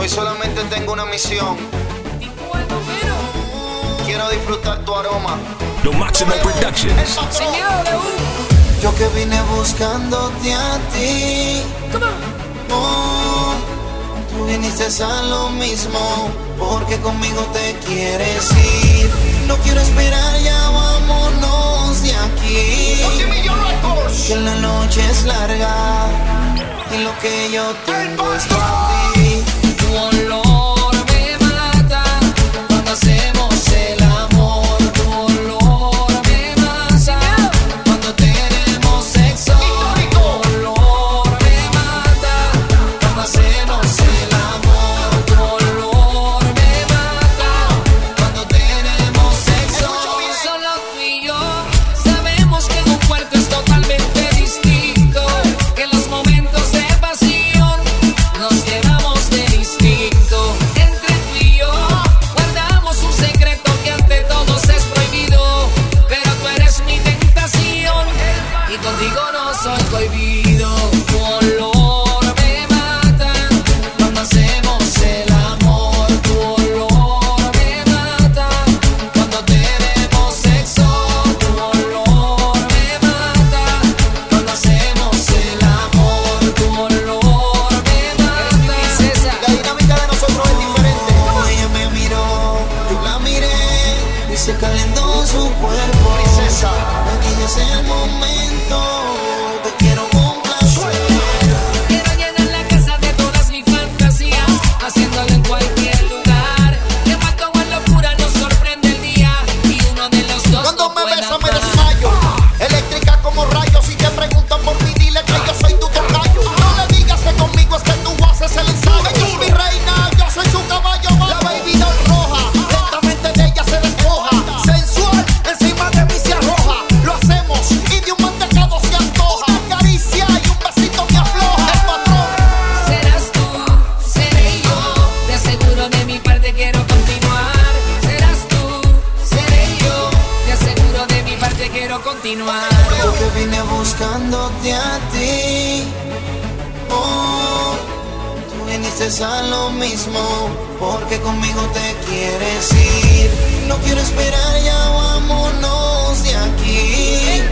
Hoy solamente tengo una misión. Quiero disfrutar tu aroma. Lo máximo Productions. Yo que vine buscándote a ti. Oh, tú viniste a lo mismo. Porque conmigo te quieres ir. No quiero esperar, ya vámonos de aquí. Que la noche es larga. Y lo que yo tengo es para ti. Quiero continuar. Yo que vine buscándote a ti. Oh, tú viniste a lo mismo. Porque conmigo te quieres ir. No quiero esperar, ya vámonos de aquí.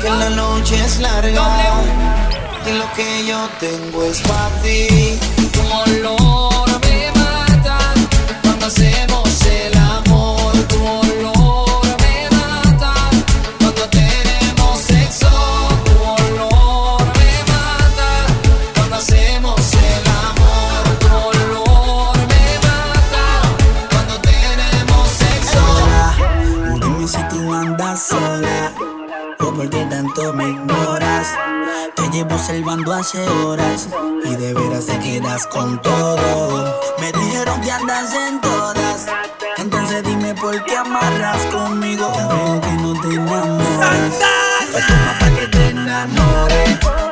Que la noche es larga. Y lo que yo tengo es para ti. Tu olor hace horas y de veras te quedas con todo. Me dijeron que andas en todas. Entonces dime por qué amarras conmigo. Ya veo que no te enamoras. Pues toma pa' que te enamores.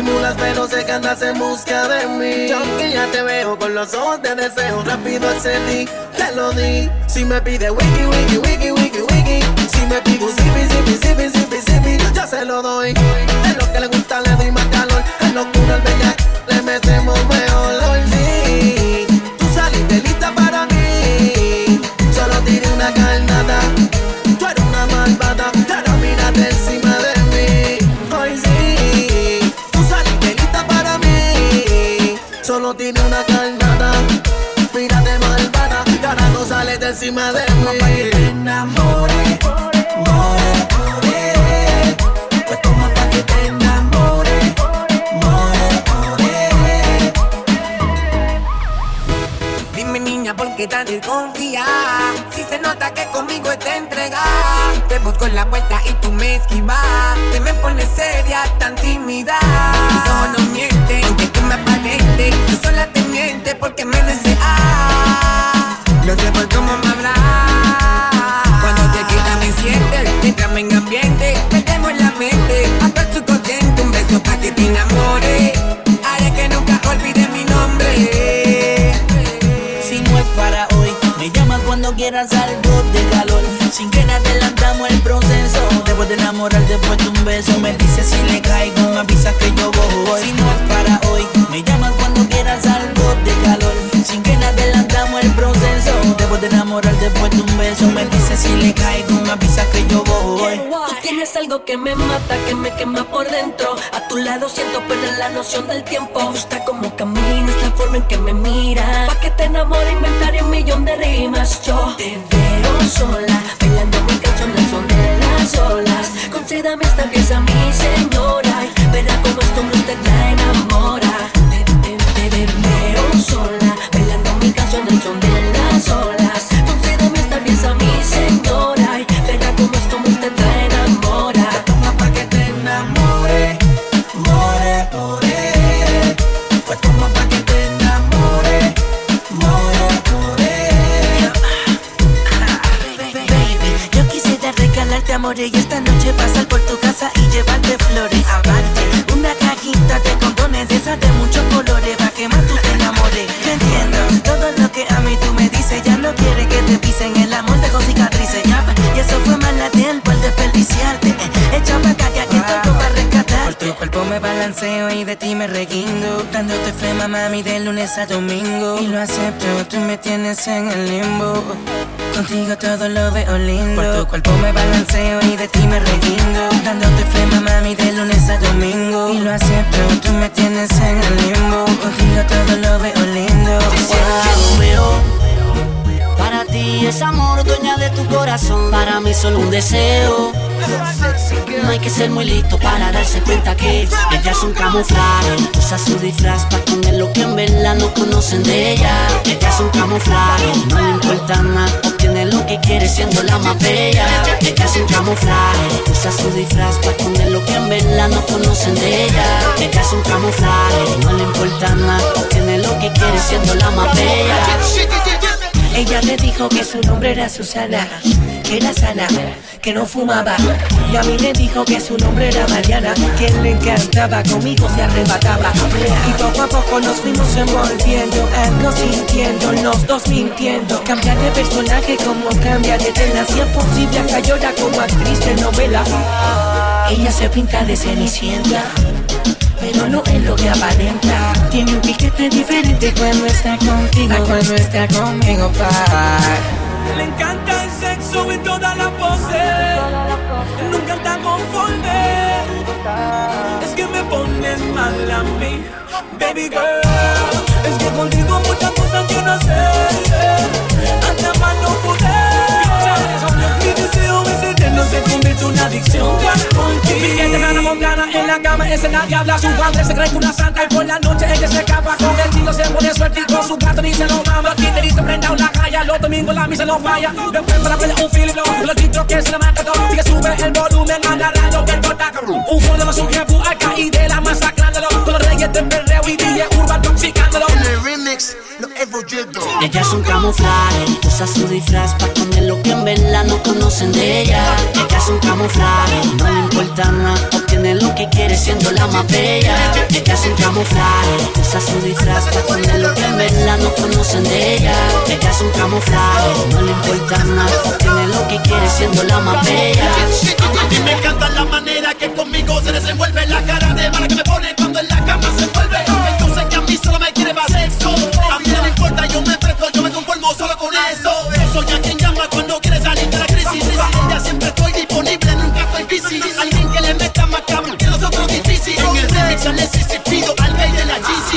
Disimulas, pero sé que andas en busca de mí. Y aunque ya te veo con los ojos de deseo, rápido accedí, te lo di. Si me pide wiki, wiki, wiki, wiki, wiki. Si me pide un zipi, zipi, zipi, zipi, zipi, yo se lo doy. Es lo que le gusta, le doy más calor. Es locura, el bella, le metemos mejor. Hoy sí, tú saliste lista para mí. Solo tiré una carnada. Solo tiene una carnada. Mírate malvada, y ahora no sales de encima de Como pa' que te mí. enamore, more, more. Pues como pa' que te enamore, more, more. Dime niña, ¿por qué tan desconfía? Si se nota que conmigo está entregada Te busco en la puerta y tú me esquivas Te me pones seria, tan tímida no mienten, aunque Enamorar, después de un beso, me dices si le caigo, me avisas que yo voy. Si no es para hoy, me llamas cuando quieras algo de calor. Sin que nada adelantamos el proceso. Después de enamorar, después de un beso, me dices si le caigo, me avisas que yo voy. Tú tienes algo que me mata, que me quema por dentro. A tu lado siento perder la noción del tiempo. Me gusta cómo caminas, la forma en que me miras. Pa' que te enamore inventaré un millón de rimas. Yo te veo sola, bailando de las olas. Concédame esta pieza, mi señora. y Verá cómo esto no te de de muchos colores pa' que más tú te enamores. Yo entiendo todo lo que a mí tú me dices, ya no quiere que te pisen el amor de con cicatrices. Ya, y eso fue mala tiempo al desperdiciarte. Eh, Echa pa' acá que aquí estoy yo pa' rescatar. Por tu cuerpo me balanceo y de ti me reguindo. Dándote flema, mami, de lunes a domingo. Y lo acepto, tú me tienes en el limbo. Contigo todo lo veo lindo. Por tu cuerpo me balanceo y de ti me reguindo. Dándote flema, mami, de lunes a domingo. Y lo acepto, corazón. Para mí solo un deseo. No hay que ser muy listo para darse cuenta que ella es un camuflaje. Usa su disfraz para esconder lo que en verdad no conocen de ella. Ella es un camuflaje, no le importa nada. Obtiene lo que quiere siendo la más bella. Ella es un camuflaje, usa su disfraz para esconder lo que en verdad no conocen de ella. Ella es un camuflaje, no le importa nada. Obtiene lo que quiere siendo la más bella. Ella te dijo que su nombre era Susana, que era sana, que no fumaba. Y a mí me dijo que su nombre era Mariana, que le encantaba, conmigo se arrebataba. Y poco a poco nos fuimos envolviendo, algo sintiendo, los dos mintiendo. Cambiar de personaje como cambia de tela, si es posible acá llora como actriz de novela. Ella se pinta de cenicienta. Pero no es lo que aparenta Tiene un piquete diferente cuando está contigo Cuando está conmigo, pa Le encanta el sexo y toda la pose. Nunca está conforme. Es que me pones mal a mí, baby girl. Es que contigo muchas cosas quiero hacer. Hasta más no poder. Es eterno, se convierte una adicción. Mi gente Hannah Montana en la cama, es la diabla. Su padre se cree que una santa y por la noche ella se escapa con el tiro, se pone suerte y con su gato ni se lo mama. Aquí te dice prenda la calle, los domingos la misa no falla. Después para playa un low, los títulos que se la mata todo. Y que sube el volumen, agarrando que corta. Un fondo más un jefu acá y de la masacrándolo. Con los reyes de perreo y DJ urban toxicándolo. remix, lo he rollado. Ella es un camuflaje, usa su disfraz para esconder lo que en verdad no conocen de ella. Ella es un camuflaje, no le importa nada, obtiene lo que quiere siendo la más bella. Ella es un camuflaje, usa su disfraz para esconder lo que en verdad no conocen de ella. Ella es un camuflaje, no le importa nada, obtiene lo que quiere siendo la más bella. A mí me encanta la manera que conmigo se desenvuelve La cara de mala que me pone cuando en la cama se envuelve Soy a quien llama cuando quiere salir de la crisis. Ya siempre estoy disponible, nunca estoy busy. Alguien que le meta más cabrón que los otros difícil. En el remix al pido al rey de la GC.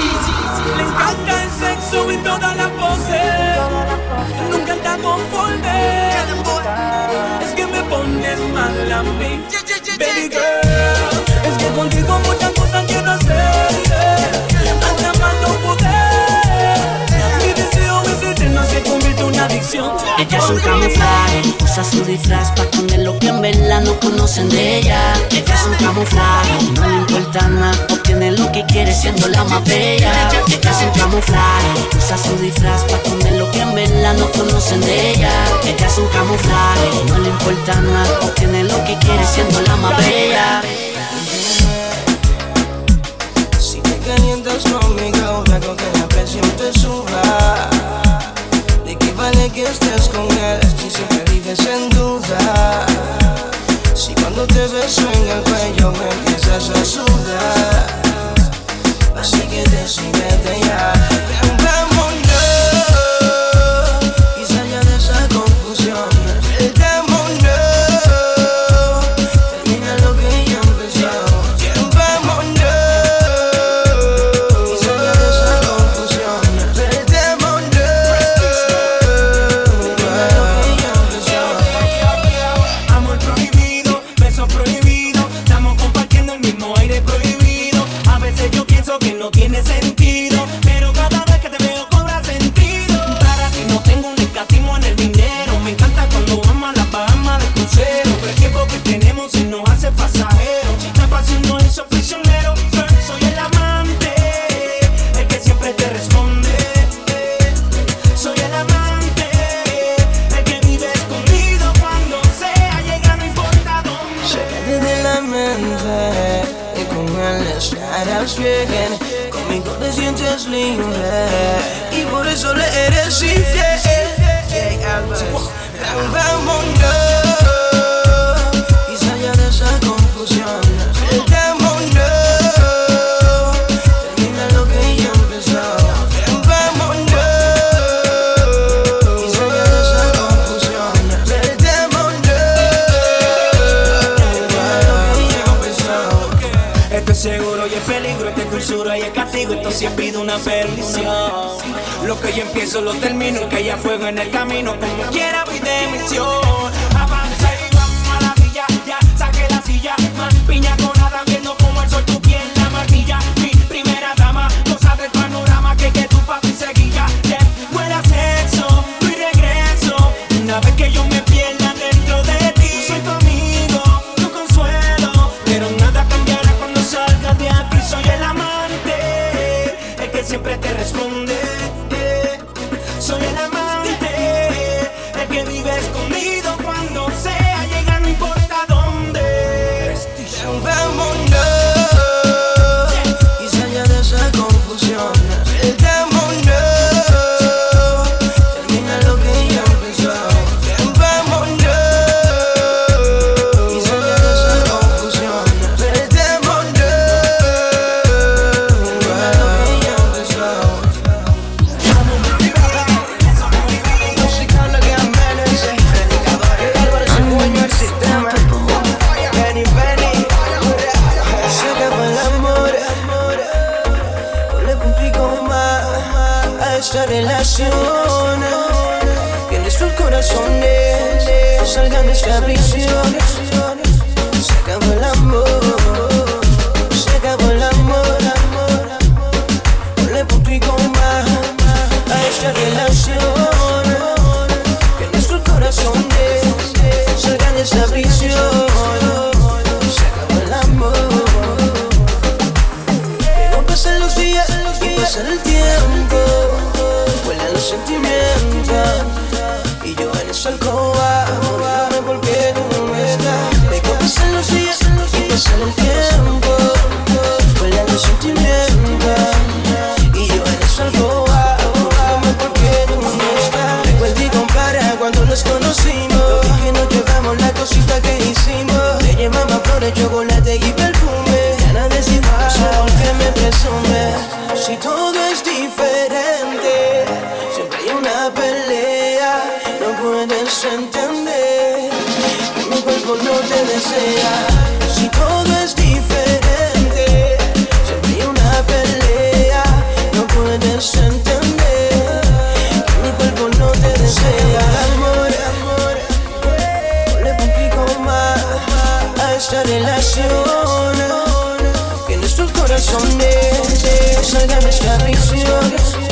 Le encanta el sexo y todas las poses. Nunca está conforme. Es que me pones mal a mí. Baby girl. Ella es un camuflaje, usa su disfraz para esconder lo que en verdad no conocen de ella. Ella es un camuflaje, no le importa nada, obtiene lo que quiere siendo la más bella. Ella es un camuflaje, usa su disfraz para esconder lo que en verdad no conocen de ella. Ella es un camuflaje, no le importa nada, obtiene lo que quiere siendo la más bella. Si te calientas conmigo, hago que la presión te suba. ¿De qué vale que estés con él si siempre vives en duda? Si cuando te beso en el cuello me empiezas a sudar. Así que decídete ya. Mente y con él estarás bien. Conmigo te sientes libre y por eso le eres infiel. Vámonos peligro, esto es dulzura y es castigo, esto sí pide una perdición. Lo que yo empiezo lo termino, que haya fuego en el camino, como quiera voy de misión. Salgan de esta prisión. Se pasa el tiempo. Vuelan los sentimientos. Y yo en esa alcoba, muriéndome porque tú no estás. Recuerda y compara cuando nos conocimos. Y que nos llevamos la cosita que hicimos. Te llevaba flores, chocolate y perfume. Ganas de decir porque me presume. Si todo es diferente, siempre hay una pelea. No puedes entender que mi cuerpo no te desea. corazones, salgamos de prisión.